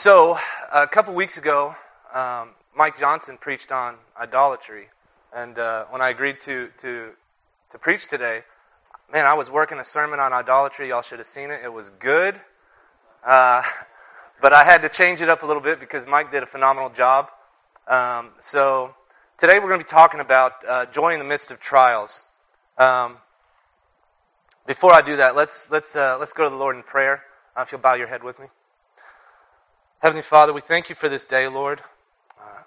So, a couple weeks ago, um, Mike Johnson preached on idolatry. And uh, when I agreed to, to, to preach today, man, I was working a sermon on idolatry. Y'all should have seen it. It was good. Uh, but I had to change it up a little bit because Mike did a phenomenal job. Um, so, today we're going to be talking about uh, joy in the midst of trials. Um, before I do that, let's, let's, uh, let's go to the Lord in prayer. Uh, if you'll bow your head with me. Heavenly Father, we thank you for this day, Lord. Uh,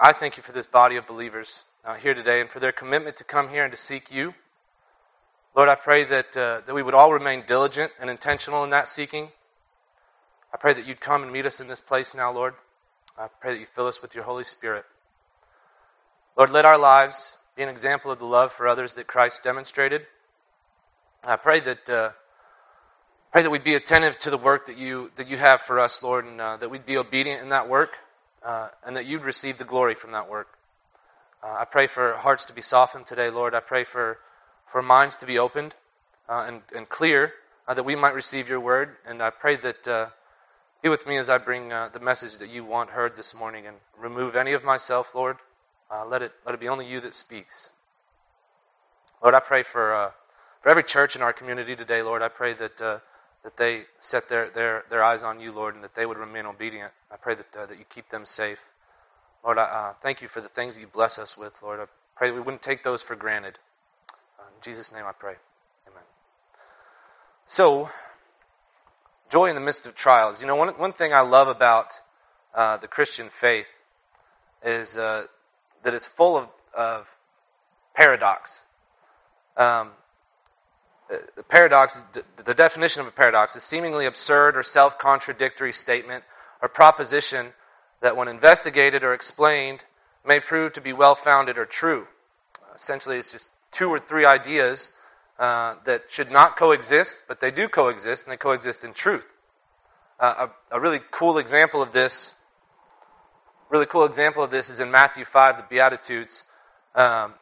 I thank you for this body of believers uh, here today and for their commitment to come here and to seek you. Lord, I pray that, uh, that we would all remain diligent and intentional in that seeking. I pray that you'd come and meet us in this place now, Lord. I pray that you fill us with your Holy Spirit. Lord, let our lives be an example of the love for others that Christ demonstrated. I pray that uh, Pray that we'd be attentive to the work that you, that you have for us, Lord, and uh, that we'd be obedient in that work, uh, and that you'd receive the glory from that work. Uh, I pray for hearts to be softened today, Lord. I pray for, for minds to be opened uh, and, and clear, uh, that we might receive your word. And I pray that uh, be with me as I bring the message that you want heard this morning and remove any of myself, Lord. let, it, let it be only you that speaks. Lord, I pray for, for every church in our community today, Lord. I pray that that they set their, their, their eyes on you, Lord, and that they would remain obedient. I pray that, uh, that you keep them safe. Lord, I uh, thank you for the things that you bless us with, Lord. I pray that we wouldn't take those for granted. Uh, in Jesus' name I pray. Amen. So, joy in the midst of trials. You know, one, one thing I love about uh, the Christian faith is uh, that it's full of, of paradox. Um, the paradox, the definition of a paradox, is seemingly absurd or self contradictory statement or proposition that, when investigated or explained, may prove to be well founded or true. Essentially, it's just two or three ideas uh, that should not coexist, but they do coexist, and they coexist in truth. Uh, a, a, really cool example of this, really cool example of this is in Matthew 5, the Beatitudes. Um,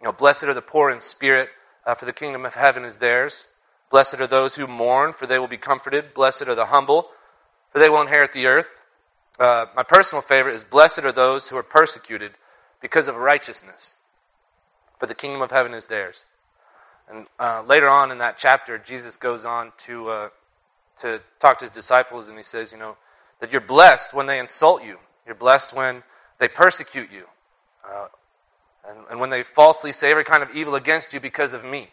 you know, blessed are the poor in spirit uh, for the kingdom of heaven is theirs. Blessed are those who mourn, for they will be comforted. Blessed are the humble, for they will inherit the earth. Uh, my personal favorite is Blessed are those who are persecuted because of righteousness, for the kingdom of heaven is theirs. And uh, later on in that chapter, Jesus goes on to, uh, to talk to his disciples, and he says, You know, that you're blessed when they insult you, you're blessed when they persecute you. And, and when they falsely say every kind of evil against you because of me.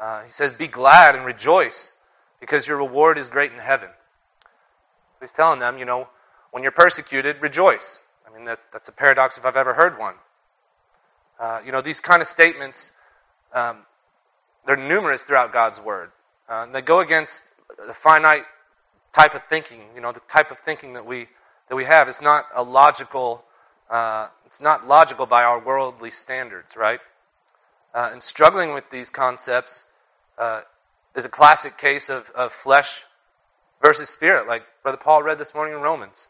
Uh, he says, Be glad and rejoice, because your reward is great in heaven. He's telling them, you know, when you're persecuted, rejoice. I mean, that, that's a paradox if I've ever heard one. Uh, you know, these kind of statements, um, they're numerous throughout God's Word. Uh, they go against the finite type of thinking, you know, the type of thinking that we, that we have. It's not a logical uh, it's not logical by our worldly standards, right? Uh, and struggling with these concepts uh, is a classic case of, of flesh versus spirit, like Brother Paul read this morning in Romans.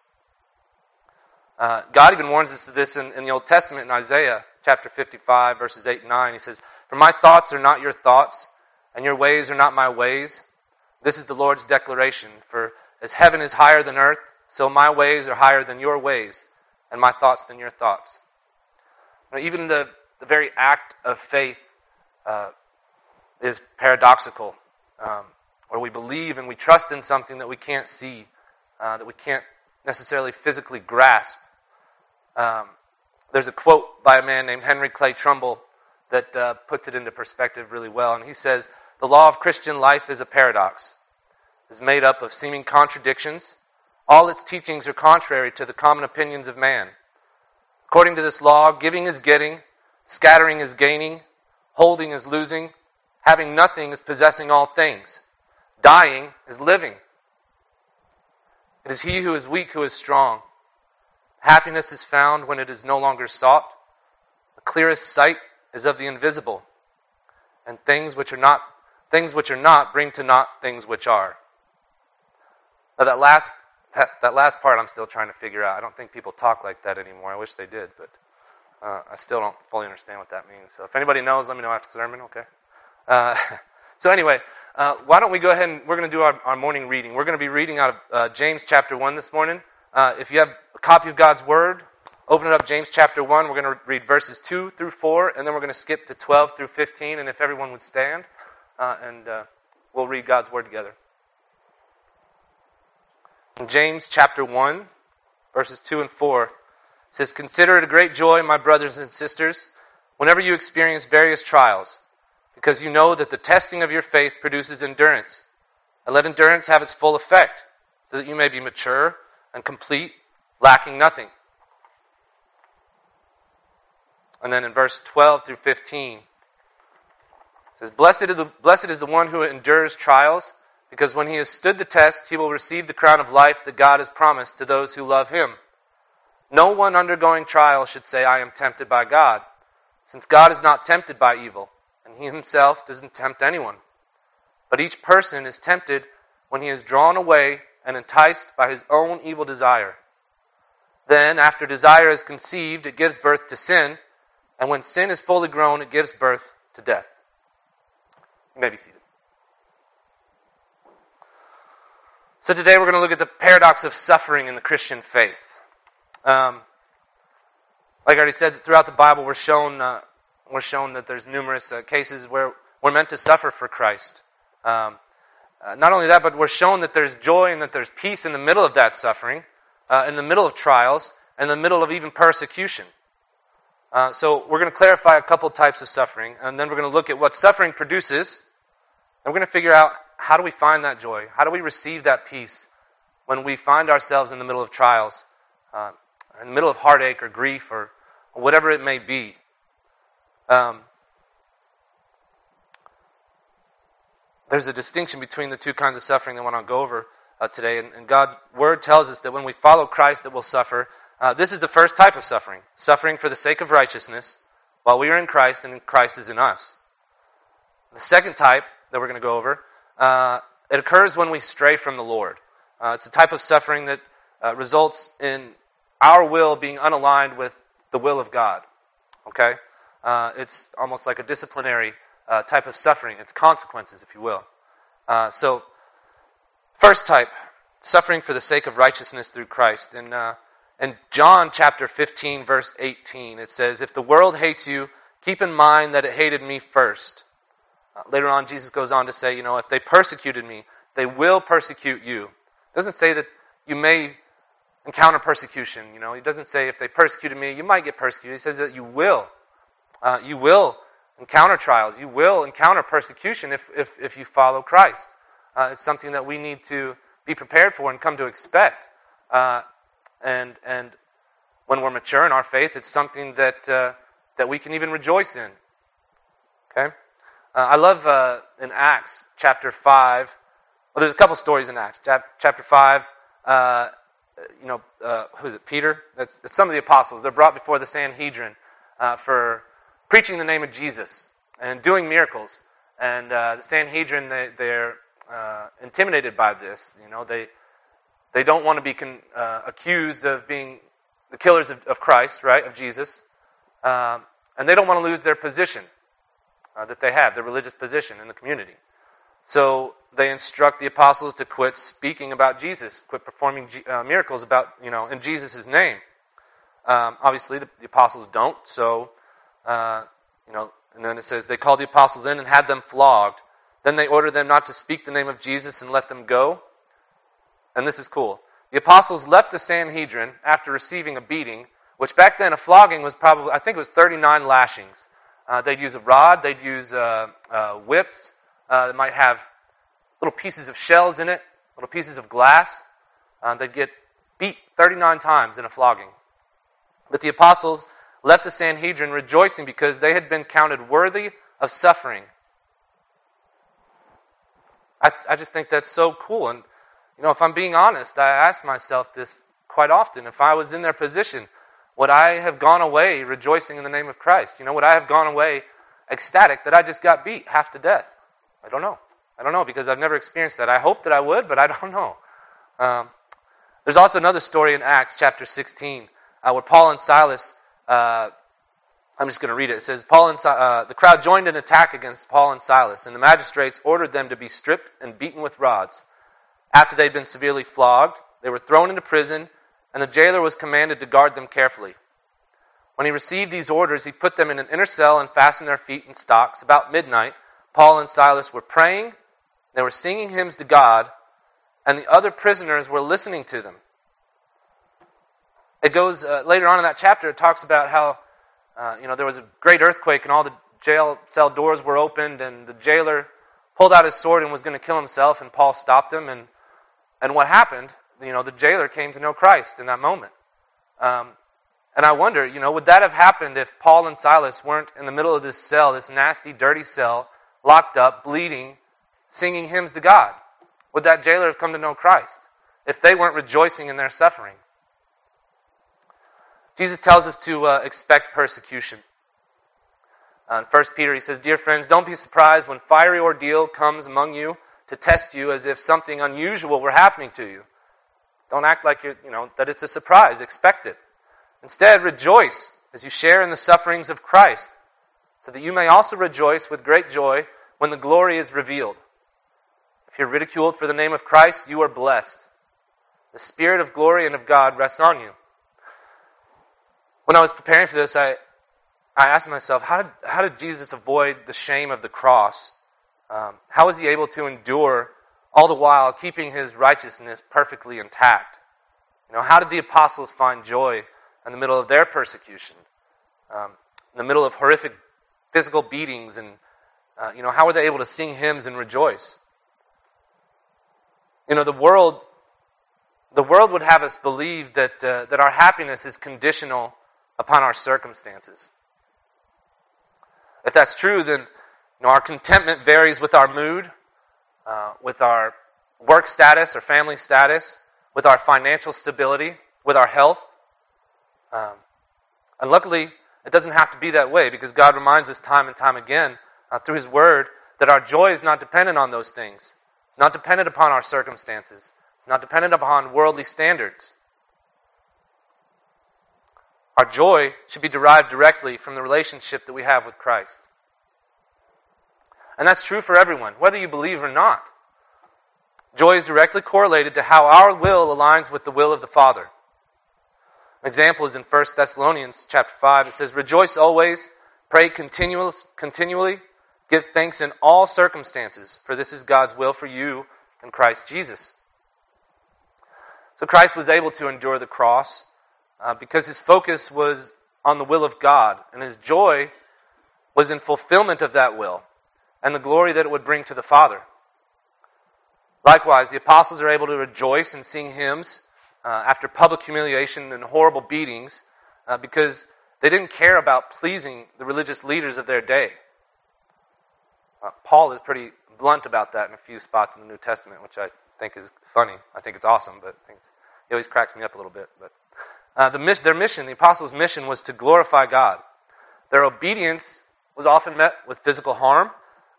Uh, God even warns us of this in, in the Old Testament in Isaiah chapter 55, verses 8 and 9. He says, For my thoughts are not your thoughts, and your ways are not my ways. This is the Lord's declaration. For as heaven is higher than earth, so my ways are higher than your ways, and my thoughts than your thoughts. even the, the very act of faith uh, is paradoxical, um, where we believe and we trust in something that we can't see, uh, that we can't necessarily physically grasp. Um, there's a quote by a man named Henry Clay Trumbull that uh, puts it into perspective really well, and he says, The law of Christian life is a paradox. It's made up of seeming contradictions all its teachings are contrary to the common opinions of man. According to this law, giving is getting, scattering is gaining, holding is losing, having nothing is possessing all things, dying is living. It is he who is weak who is strong. Happiness is found when it is no longer sought. The clearest sight is of the invisible, and things which are not things which are not bring to naught things which are. Now that last that, that last part I'm still trying to figure out. I don't think people talk like that anymore. I wish they did, but uh, I still don't fully understand what that means. So if anybody knows, let me know after the sermon, okay? Uh, so anyway, uh, why don't we go ahead and we're going to do our, our morning reading. We're going to be reading out of uh, James chapter 1 this morning. Uh, if you have a copy of God's Word, open it up, James chapter 1. We're going to read verses 2 through 4, and then we're going to skip to 12 through 15. And if everyone would stand, uh, and we'll read God's Word together. James chapter 1, verses 2 and 4, says, Consider it a great joy, my brothers and sisters, whenever you experience various trials, because you know that the testing of your faith produces endurance. And let endurance have its full effect, so that you may be mature and complete, lacking nothing. And then in verse 12 through 15, it says, Blessed is, the, blessed is the one who endures trials, because when he has stood the test, he will receive the crown of life that God has promised to those who love him. No one undergoing trial should say, I am tempted by God, since God is not tempted by evil, and he himself doesn't tempt anyone. But each person is tempted when he is drawn away and enticed by his own evil desire. Then, after desire is conceived, it gives birth to sin, and when sin is fully grown, it gives birth to death. You may be seated. So, today we're going to look at the paradox of suffering in the Christian faith. Um, like I already said, throughout the Bible, we're shown, uh, we're shown that there's numerous uh, cases where we're meant to suffer for Christ. Um, uh, not only that, but we're shown that there's joy and that there's peace in the middle of that suffering, uh, in the middle of trials, in the middle of even persecution. Uh, so we're going to clarify a couple types of suffering, and then we're going to look at what suffering produces, and we're going to figure out how do we find that joy? How do we receive that peace when we find ourselves in the middle of trials? Uh, in the middle of heartache or grief or, whatever it may be. Um, there's a distinction between the two kinds of suffering that I want to go over uh, today. And, and, God's word tells us that when we follow Christ, that we'll suffer. Uh, this is the first type of suffering suffering for the sake of righteousness while we are in Christ and Christ is in us. The second type that we're going to go over, uh, it occurs when we stray from the Lord. Uh, it's a type of suffering that uh, results in our will being unaligned with the will of God. Okay? Uh, it's almost like a disciplinary uh, type of suffering, it's consequences, if you will. Uh, so, first type, suffering for the sake of righteousness through Christ. In, uh, in John chapter 15, verse 18, it says, If the world hates you, keep in mind that it hated me first. Later on, Jesus goes on to say, you know, if they persecuted me, they will persecute you. It doesn't say that you may encounter persecution. You know, he doesn't say if they persecuted me, you might get persecuted. He says that you will. Uh, you will encounter trials. You will encounter persecution if, if, if you follow Christ. Uh, it's something that we need to be prepared for and come to expect. Uh, and, and when we're mature in our faith, it's something that, uh, that we can even rejoice in. Okay? Uh, I love uh, in Acts chapter 5. Well, there's a couple stories in Acts. Chapter 5, you know, uh, who is it, Peter? That's, some of the apostles. They're brought before the Sanhedrin uh, for preaching the name of Jesus and doing miracles. And uh, the Sanhedrin, they, they're uh, intimidated by this. You know, they, they don't want to be con, uh, accused of being the killers of, of Christ, right, of Jesus. Um, and they don't want to lose their position uh, that they have, their religious position in the community. So they instruct the apostles to quit speaking about Jesus, quit performing uh, miracles about, you know, in Jesus' name. Um, obviously, the, the, apostles don't, so, uh, you know, and then it says they called the apostles in and had them flogged. Then they ordered them not to speak the name of Jesus and let them go. And this is cool. The apostles left the Sanhedrin after receiving a beating, which back then a flogging was probably, I think it was 39 lashings. Uh, they'd use a rod, they'd use uh, uh whips, uh, that might have little pieces of shells in it, little pieces of glass. Uh, they'd get beat 39 times in a flogging. But the apostles left the Sanhedrin rejoicing because they had been counted worthy of suffering. I, I just think that's so cool. And, you know, if I'm being honest, I ask myself this quite often. If I was in their position, would I have gone away rejoicing in the name of Christ? You know, would I have gone away ecstatic that I just got beat half to death? I don't know. I don't know because I've never experienced that. I hope that I would, but I don't know. Um, there's also another story in Acts chapter 16 uh, where Paul and Silas, uh, I'm just going to read it. It says, Paul and uh, the crowd joined an attack against Paul and Silas, and the magistrates ordered them to be stripped and beaten with rods. After they'd been severely flogged, they were thrown into prison and the jailer was commanded to guard them carefully. When he received these orders, he put them in an inner cell and fastened their feet in stocks. About midnight, Paul and Silas were praying, they were singing hymns to God, and the other prisoners were listening to them. It goes uh, later on in that chapter, it talks about how uh, you know, there was a great earthquake and all the jail cell doors were opened, and the jailer pulled out his sword and was going to kill himself, and Paul stopped him. And, and what happened? You know, the jailer came to know Christ in that moment. Um, and I wonder, you know, would that have happened if Paul and Silas weren't in the middle of this cell, this nasty, dirty cell, locked up, bleeding, singing hymns to God? Would that jailer have come to know Christ if they weren't rejoicing in their suffering? Jesus tells us to uh, expect persecution. Uh, in 1 Peter, he says, Dear friends, don't be surprised when fiery ordeal comes among you to test you as if something unusual were happening to you. Don't act like you're, you know, that it's a surprise. Expect it. Instead, rejoice as you share in the sufferings of Christ, so that you may also rejoice with great joy when the glory is revealed. If you're ridiculed for the name of Christ, you are blessed. The Spirit of glory and of God rests on you. When I was preparing for this, I, I asked myself, how did, how did Jesus avoid the shame of the cross? Um, how was he able to endure all the while keeping his righteousness perfectly intact? You know, how did the apostles find joy in the middle of their persecution? Um, in the middle of horrific physical beatings and uh, you know how were they able to sing hymns and rejoice you know the world the world would have us believe that uh, that our happiness is conditional upon our circumstances. If that's true, then you know, our contentment varies with our mood, uh, with our work status or family status, with our financial stability, with our health. Um, and luckily, it doesn't have to be that way because God reminds us time and time again uh, through His Word that our joy is not dependent on those things. It's not dependent upon our circumstances. It's not dependent upon worldly standards. Our joy should be derived directly from the relationship that we have with Christ. And that's true for everyone, whether you believe or not. Joy is directly correlated to how our will aligns with the will of the Father. An example is in 1 Thessalonians chapter 5. It says, Rejoice always, pray continually, give thanks in all circumstances, for this is God's will for you in Christ Jesus. So Christ was able to endure the cross uh, because his focus was on the will of God, and his joy was in fulfillment of that will and the glory that it would bring to the Father. Likewise, the apostles are able to rejoice and sing hymns uh, after public humiliation and horrible beatings uh, because they didn't care about pleasing the religious leaders of their day. Uh, Paul is pretty blunt about that in a few spots in the New Testament, which I think is funny. I think it's awesome, but it always cracks me up a little bit. But uh, the, their mission, the apostles' mission, was to glorify God. Their obedience was often met with physical harm,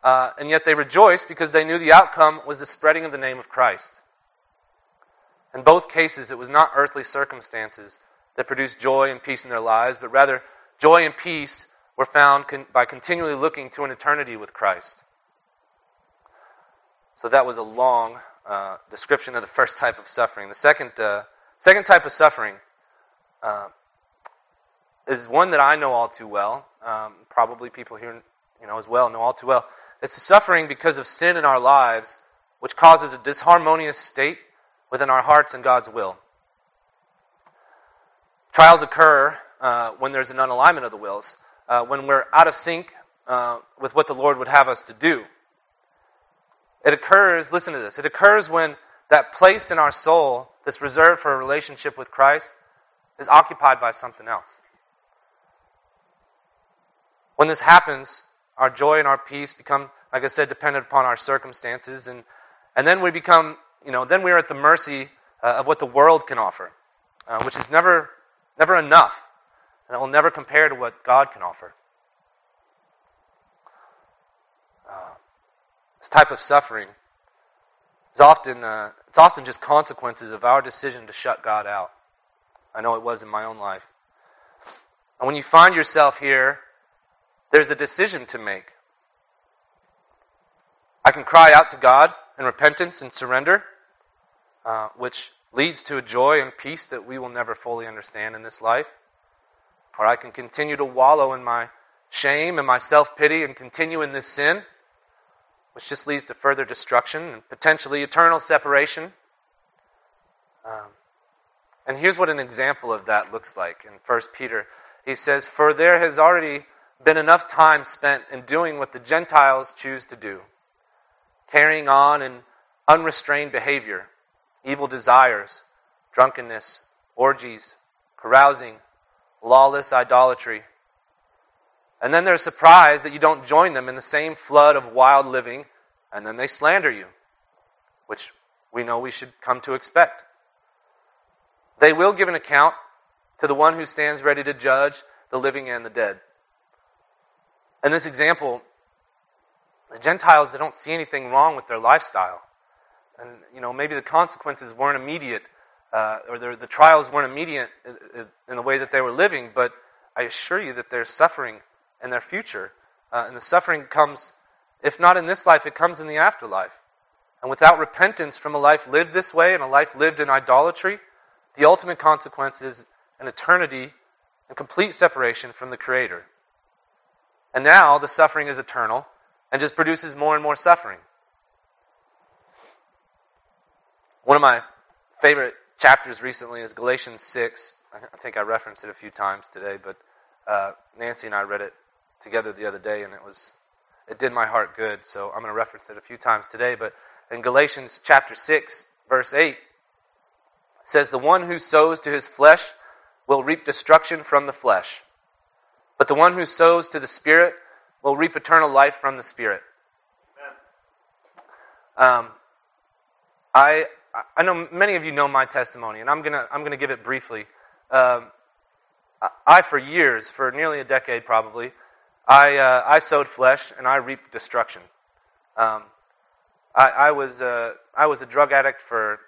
uh, and yet they rejoiced because they knew the outcome was the spreading of the name of Christ. In both cases, it was not earthly circumstances that produced joy and peace in their lives, but rather joy and peace were found con- by continually looking to an eternity with Christ. So that was a long uh, description of the first type of suffering. The second, uh, second type of suffering uh, is one that I know all too well. Um, probably people here, you know, as well know all too well. It's the suffering because of sin in our lives, which causes a disharmonious state within our hearts and God's will. Trials occur uh, when there's an unalignment of the wills, uh, when we're out of sync uh, with what the Lord would have us to do. It occurs, listen to this, it occurs when that place in our soul that's reserved for a relationship with Christ is occupied by something else. When this happens, our joy and our peace become, like I said, dependent upon our circumstances, and, and then we become, you know, then we are at the mercy uh, of what the world can offer, uh, which is never, never enough, and it will never compare to what God can offer. Uh, this type of suffering is often, uh, it's often just consequences of our decision to shut God out. I know it was in my own life. And when you find yourself here, there's a decision to make. I can cry out to God in repentance and surrender, uh, which leads to a joy and peace that we will never fully understand in this life. Or I can continue to wallow in my shame and my self pity and continue in this sin, which just leads to further destruction and potentially eternal separation. Um, and here's what an example of that looks like in 1 Peter. He says, For there has already been enough time spent in doing what the Gentiles choose to do, carrying on in unrestrained behavior, evil desires, drunkenness, orgies, carousing, lawless idolatry. And then they're surprised that you don't join them in the same flood of wild living, and then they slander you, which we know we should come to expect. They will give an account to the one who stands ready to judge the living and the dead. In this example, the Gentiles, they don't see anything wrong with their lifestyle. And, you know, maybe the consequences weren't immediate, uh, or the trials weren't immediate in the way that they were living, but I assure you that there's suffering in their future. Uh, and the suffering comes, if not in this life, it comes in the afterlife. And without repentance from a life lived this way and a life lived in idolatry, the ultimate consequence is an eternity and complete separation from the Creator. And now the suffering is eternal and just produces more and more suffering. One of my favorite chapters recently is Galatians 6. I think I referenced it a few times today, but uh, Nancy and I read it together the other day, and it was it did my heart good. So I'm going to reference it a few times today. But in Galatians chapter 6, verse 8, says, The one who sows to his flesh will reap destruction from the flesh, but the one who sows to the Spirit will reap eternal life from the Spirit. Um, I, I know many of you know my testimony, and I'm going to I'm gonna give it briefly. Um, I, for years, for nearly a decade probably, I, uh, I sowed flesh and I reaped destruction. Um, I, I, was, uh, I was a drug addict for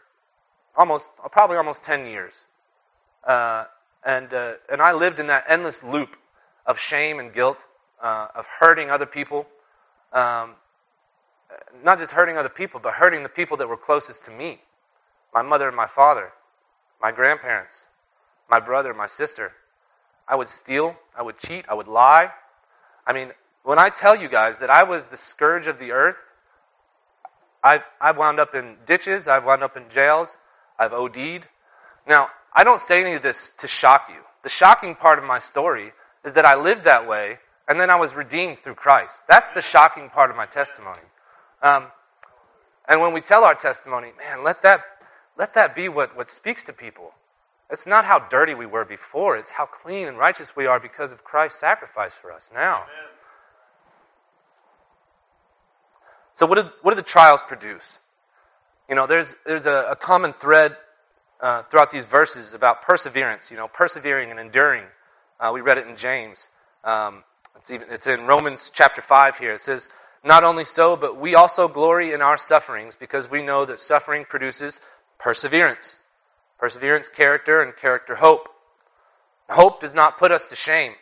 almost, probably almost 10 years. Uh, and, uh, and I lived in that endless loop of shame and guilt, uh, of hurting other people. Um, not just hurting other people, but hurting the people that were closest to me my mother and my father, my grandparents, my brother, my sister. I would steal, I would cheat, I would lie. I mean, when I tell you guys that I was the scourge of the earth, I've, I've wound up in ditches, I've wound up in jails, I've OD'd. Now, I don't say any of this to shock you. The shocking part of my story is that I lived that way and then I was redeemed through Christ. That's the shocking part of my testimony. Um, and when we tell our testimony, man, let that, let that be what, what speaks to people. It's not how dirty we were before, it's how clean and righteous we are because of Christ's sacrifice for us now. Amen. So, what do, what do the trials produce? You know, there's, there's a, a common thread uh, throughout these verses about perseverance, you know, persevering and enduring. Uh, we read it in James. Um, it's, even, it's in Romans chapter 5 here. It says, Not only so, but we also glory in our sufferings because we know that suffering produces perseverance. Perseverance, character, and character, hope. Hope does not put us to shame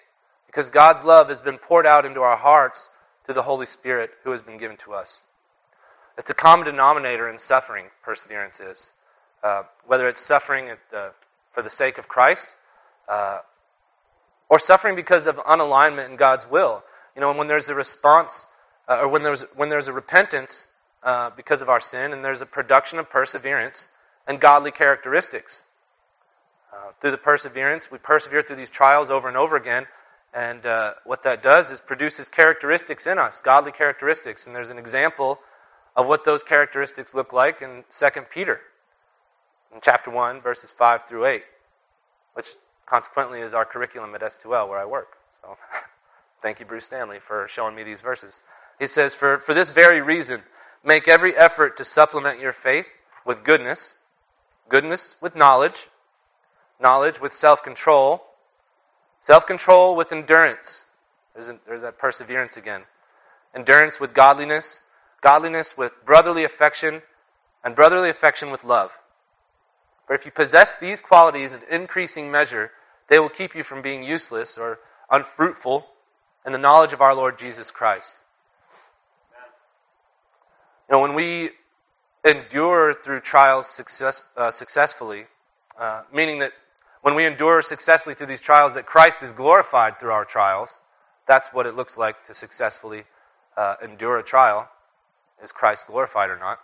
because God's love has been poured out into our hearts through the Holy Spirit who has been given to us. It's a common denominator in suffering, perseverance is. Uh, whether it's suffering at, for the sake of Christ uh, or suffering because of unalignment in God's will. You know, when there's a response uh, or when there's, when there's a repentance uh, because of our sin and there's a production of perseverance and godly characteristics. Uh, through the perseverance, we persevere through these trials over and over again. And uh, what that does is produces characteristics in us, godly characteristics. And there's an example of what those characteristics look like in 2 Peter, in chapter 1, verses 5 through 8, which consequently is our curriculum at S2L where I work. So thank you, Bruce Stanley, for showing me these verses. He says, for, for this very reason, make every effort to supplement your faith with goodness, goodness with knowledge, knowledge with self control, self control with endurance. There's, a, there's that perseverance again. Endurance with godliness, godliness with brotherly affection, and brotherly affection with love. For if you possess these qualities in increasing measure, they will keep you from being useless or unfruitful in the knowledge of our Lord Jesus Christ. You know, when we endure through trials success, uh, successfully, uh, meaning that when we endure successfully through these trials, that Christ is glorified through our trials. That's what it looks like to successfully uh, endure a trial. Is Christ glorified or not?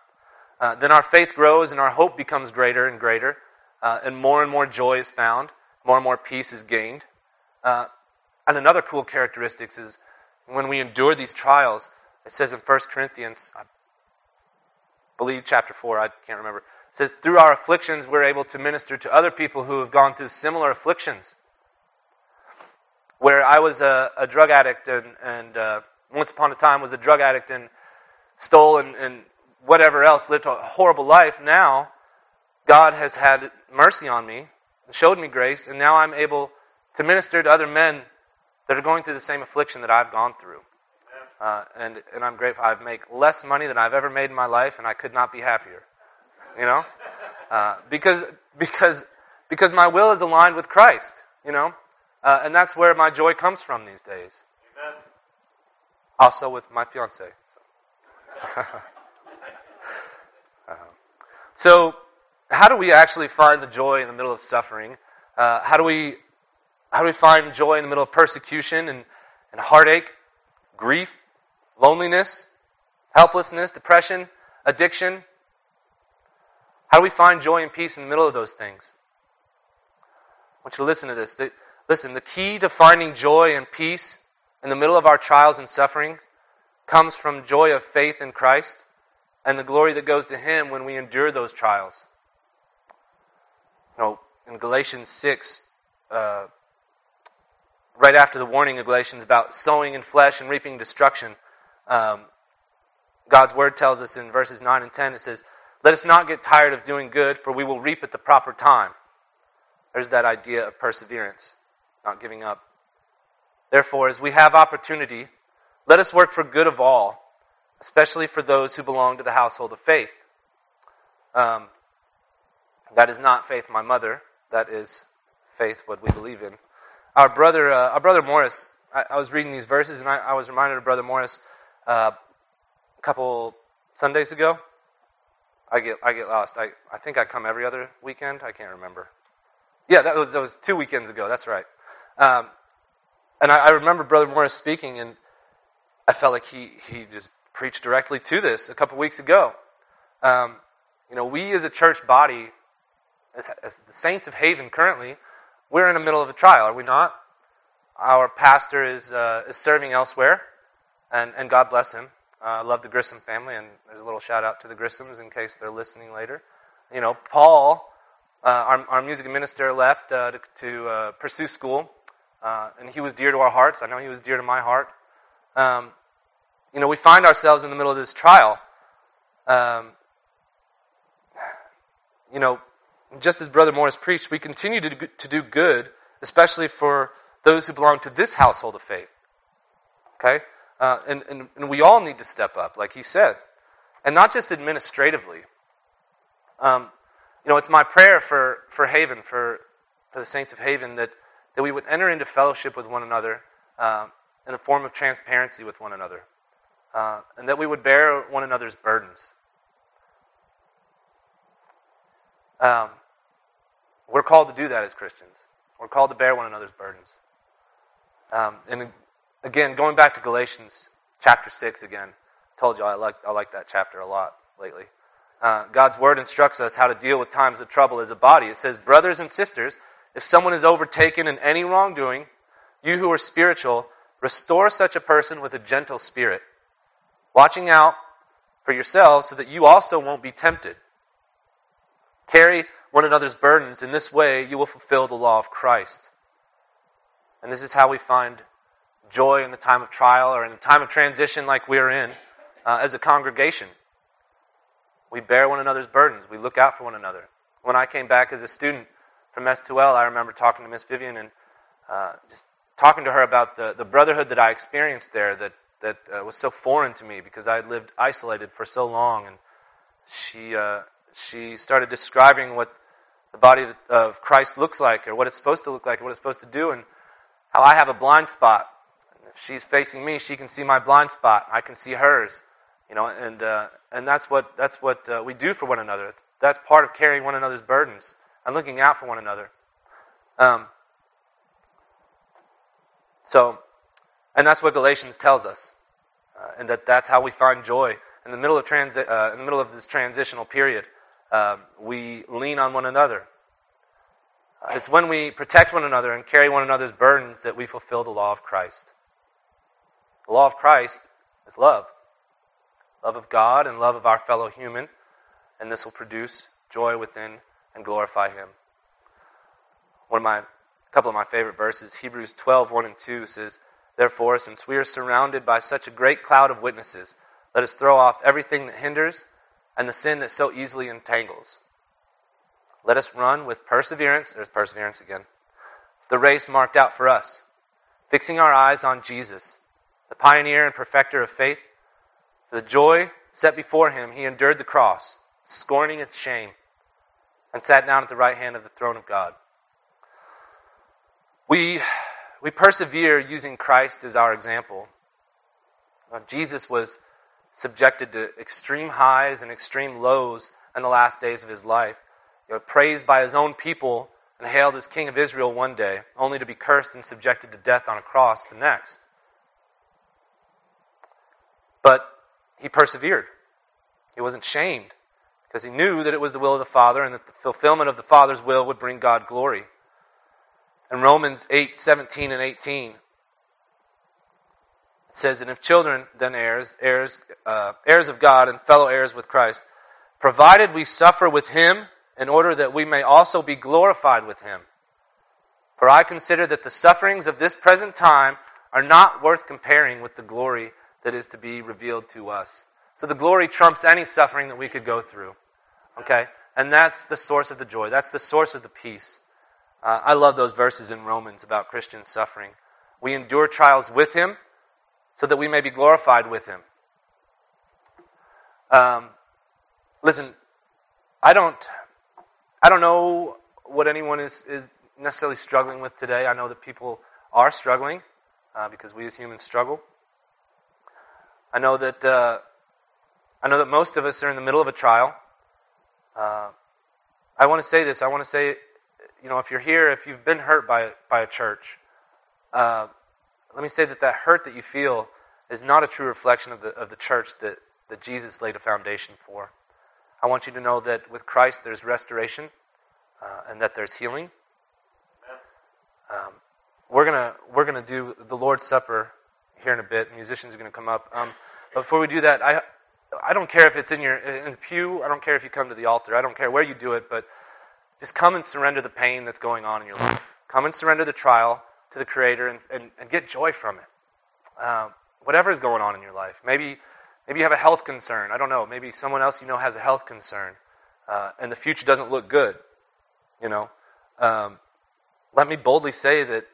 Uh, then our faith grows and our hope becomes greater and greater, uh, and more and more joy is found, more and more peace is gained. Uh, and another cool characteristic is when we endure these trials, it says in 1 Corinthians, I believe chapter 4, I can't remember, it says, through our afflictions, we're able to minister to other people who have gone through similar afflictions. Where I was a, a drug addict and, and uh, once upon a time was a drug addict and stole and, and whatever else, lived a horrible life. Now, God has had mercy on me, showed me grace, and now I'm able to minister to other men that are going through the same affliction that I've gone through. Uh, and, and I'm grateful. I make less money than I've ever made in my life, and I could not be happier. You know? Uh, because, because, because my will is aligned with Christ, you know? Uh, and that's where my joy comes from these days. Amen. Also with my fiance. So. Uh, so, how do we actually find the joy in the middle of suffering? Uh, how do we how do we find joy in the middle of persecution and, and heartache, grief, loneliness, helplessness, depression, addiction? How do we find joy and peace in the middle of those things? I want you to listen to this. The, listen, the key to finding joy and peace in the middle of our trials and suffering comes from joy of faith in Christ and the glory that goes to Him when we endure those trials. You know, in Galatians 6, uh, right after the warning of Galatians about sowing in flesh and reaping destruction, um, God's word tells us in verses 9 and 10, it says, Let us not get tired of doing good, for we will reap at the proper time. There's that idea of perseverance, not giving up. Therefore, as we have opportunity, let us work for good of all, especially for those who belong to the household of faith. Um, that is not faith my mother, that is faith what we believe in our brother, uh, our brother Morris, I, I, was reading these verses and I, I was reminded of Brother Morris uh, a couple Sundays ago. I get, I get lost. I, I think I come every other weekend. I can't remember. Yeah, that was, that was two weekends ago. That's right. Um, and I, I remember Brother Morris speaking, and I felt like he, he just preached directly to this a couple weeks ago. Um, you know, we as a church body, as, as the saints of Haven currently, we're in the middle of a trial, are we not? Our pastor is, uh, is serving elsewhere, and, and God bless him. Uh, I uh, love the Grissom family, and there's a little shout out to the Grissoms in case they're listening later. You know, Paul, uh, our, our music minister, left uh, to, to uh, pursue school, and he was dear to our hearts. I know he was dear to my heart. Um, you know, we find ourselves in the middle of this trial. Um, you know, just as Brother Morris preached, we continue to to do good, especially for those who belong to this household of faith. Okay? Uh, and, and, and, we all need to step up, like he said. And not just administratively. Um, you know, it's my prayer for, for Haven, for, for the saints of Haven, that, that we would enter into fellowship with one another uh, in a form of transparency with one another. Uh, and that we would bear one another's burdens. Um, we're called to do that as Christians. We're called to bear one another's burdens. Um, and again, going back to Galatians chapter 6 again, told you I like, I like that chapter a lot lately. Uh, God's word instructs us how to deal with times of trouble as a body. It says, Brothers and sisters, if someone is overtaken in any wrongdoing, you who are spiritual, restore such a person with a gentle spirit, watching out for yourselves so that you also won't be tempted. Carry one another's burdens. In this way, you will fulfill the law of Christ. And this is how we find joy in the time of trial or in the time of transition like we're in uh, as a congregation. We bear one another's burdens. We look out for one another. When I came back as a student from S2L, I remember talking to Miss Vivian and uh, just talking to her about the, the brotherhood that I experienced there that, that uh, was so foreign to me because I had lived isolated for so long. And she, uh, she started describing what the body of Christ looks like, or what it's supposed to look like, or what it's supposed to do, and how I have a blind spot. If she's facing me, she can see my blind spot. I can see hers. You know, and, uh, and that's what, that's what uh, we do for one another. That's part of carrying one another's burdens and looking out for one another. Um, so, and that's what Galatians tells us, uh, and that that's how we find joy in the middle of transi- uh, in the middle of this transitional period. Uh, we lean on one another. Uh, it's when we protect one another and carry one another's burdens that we fulfill the law of Christ. The law of Christ is love love of God and love of our fellow human, and this will produce joy within and glorify Him. One of my, a couple of my favorite verses, Hebrews 12, 1 and 2 says, Therefore, since we are surrounded by such a great cloud of witnesses, let us throw off everything that hinders and the sin that so easily entangles. Let us run with perseverance, there's perseverance again, the race marked out for us, fixing our eyes on Jesus, the pioneer and perfecter of faith. For the joy set before him, he endured the cross, scorning its shame, and sat down at the right hand of the throne of God. We, we persevere using Christ as our example. Uh, Jesus was subjected to extreme highs and extreme lows in the last days of his life. You know, praised by his own people and hailed as king of Israel one day, only to be cursed and subjected to death on a cross the next. But he persevered. He wasn't shamed because he knew that it was the will of the Father and that the fulfillment of the Father's will would bring God glory. In Romans 8 17 and 18, it says, And if children, then heirs, heirs, uh, heirs of God and fellow heirs with Christ, provided we suffer with him in order that we may also be glorified with him. For I consider that the sufferings of this present time are not worth comparing with the glory that is to be revealed to us. So the glory trumps any suffering that we could go through. Okay? And that's the source of the joy. That's the source of the peace. Uh, I love those verses in Romans about Christian suffering. We endure trials with him so that we may be glorified with him. Um, listen, I don't, I don't know what anyone is, is necessarily struggling with today. I know that people are struggling uh, because we as humans struggle. I know that uh, I know that most of us are in the middle of a trial. Uh, I want to say this. I want to say, you know, if you're here, if you've been hurt by by a church, uh, let me say that that hurt that you feel is not a true reflection of the of the church that that Jesus laid a foundation for. I want you to know that with Christ there's restoration uh, and that there's healing. Um, we're gonna we're gonna do the Lord's Supper here in a bit. Musicians are going to come up. Um, before we do that, I, I don't care if it's in your in the pew. I don't care if you come to the altar. I don't care where you do it, but just come and surrender the pain that's going on in your life. Come and surrender the trial to the Creator and, and, and get joy from it. Um, whatever is going on in your life. Maybe, maybe you have a health concern. I don't know. Maybe someone else you know has a health concern, uh, and the future doesn't look good. You know, um, let me boldly say that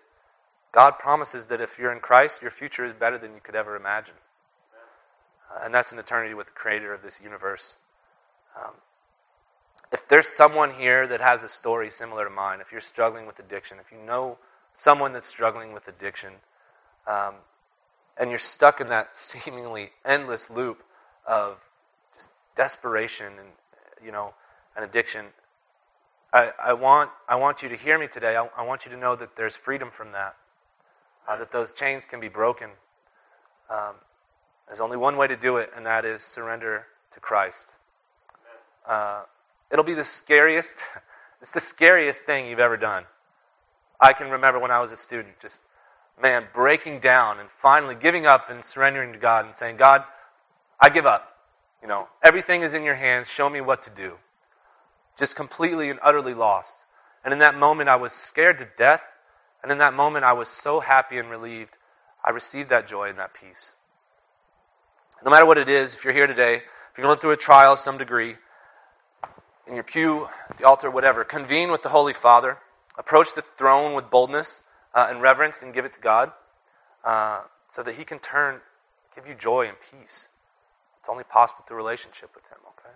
God promises that if you're in Christ, your future is better than you could ever imagine. Uh, and that's an eternity with the creator of this universe. Um, if there's someone here that has a story similar to mine, if you're struggling with addiction, if you know someone that's struggling with addiction, um, and you're stuck in that seemingly endless loop of just desperation and you know an addiction, I, I want I want you to hear me today. I, I want you to know that there's freedom from that uh, that those chains can be broken. Um, there's only one way to do it, and that is surrender to Christ. Uh, it'll be the scariest, it's the scariest thing you've ever done. I can remember when I was a student, just, man, breaking down and finally giving up and surrendering to God and saying, God, I give up. You know, everything is in your hands. Show me what to do. Just completely and utterly lost. And in that moment, I was scared to death. And in that moment, I was so happy and relieved. I received that joy and that peace. No matter what it is, if you're here today, if you're going through a trial of some degree, in your pew, the altar, whatever, convene with the Holy Father. Approach the throne with boldness uh, and reverence and give it to God uh, so that He can turn, give you joy and peace. It's only possible through relationship with Him, okay?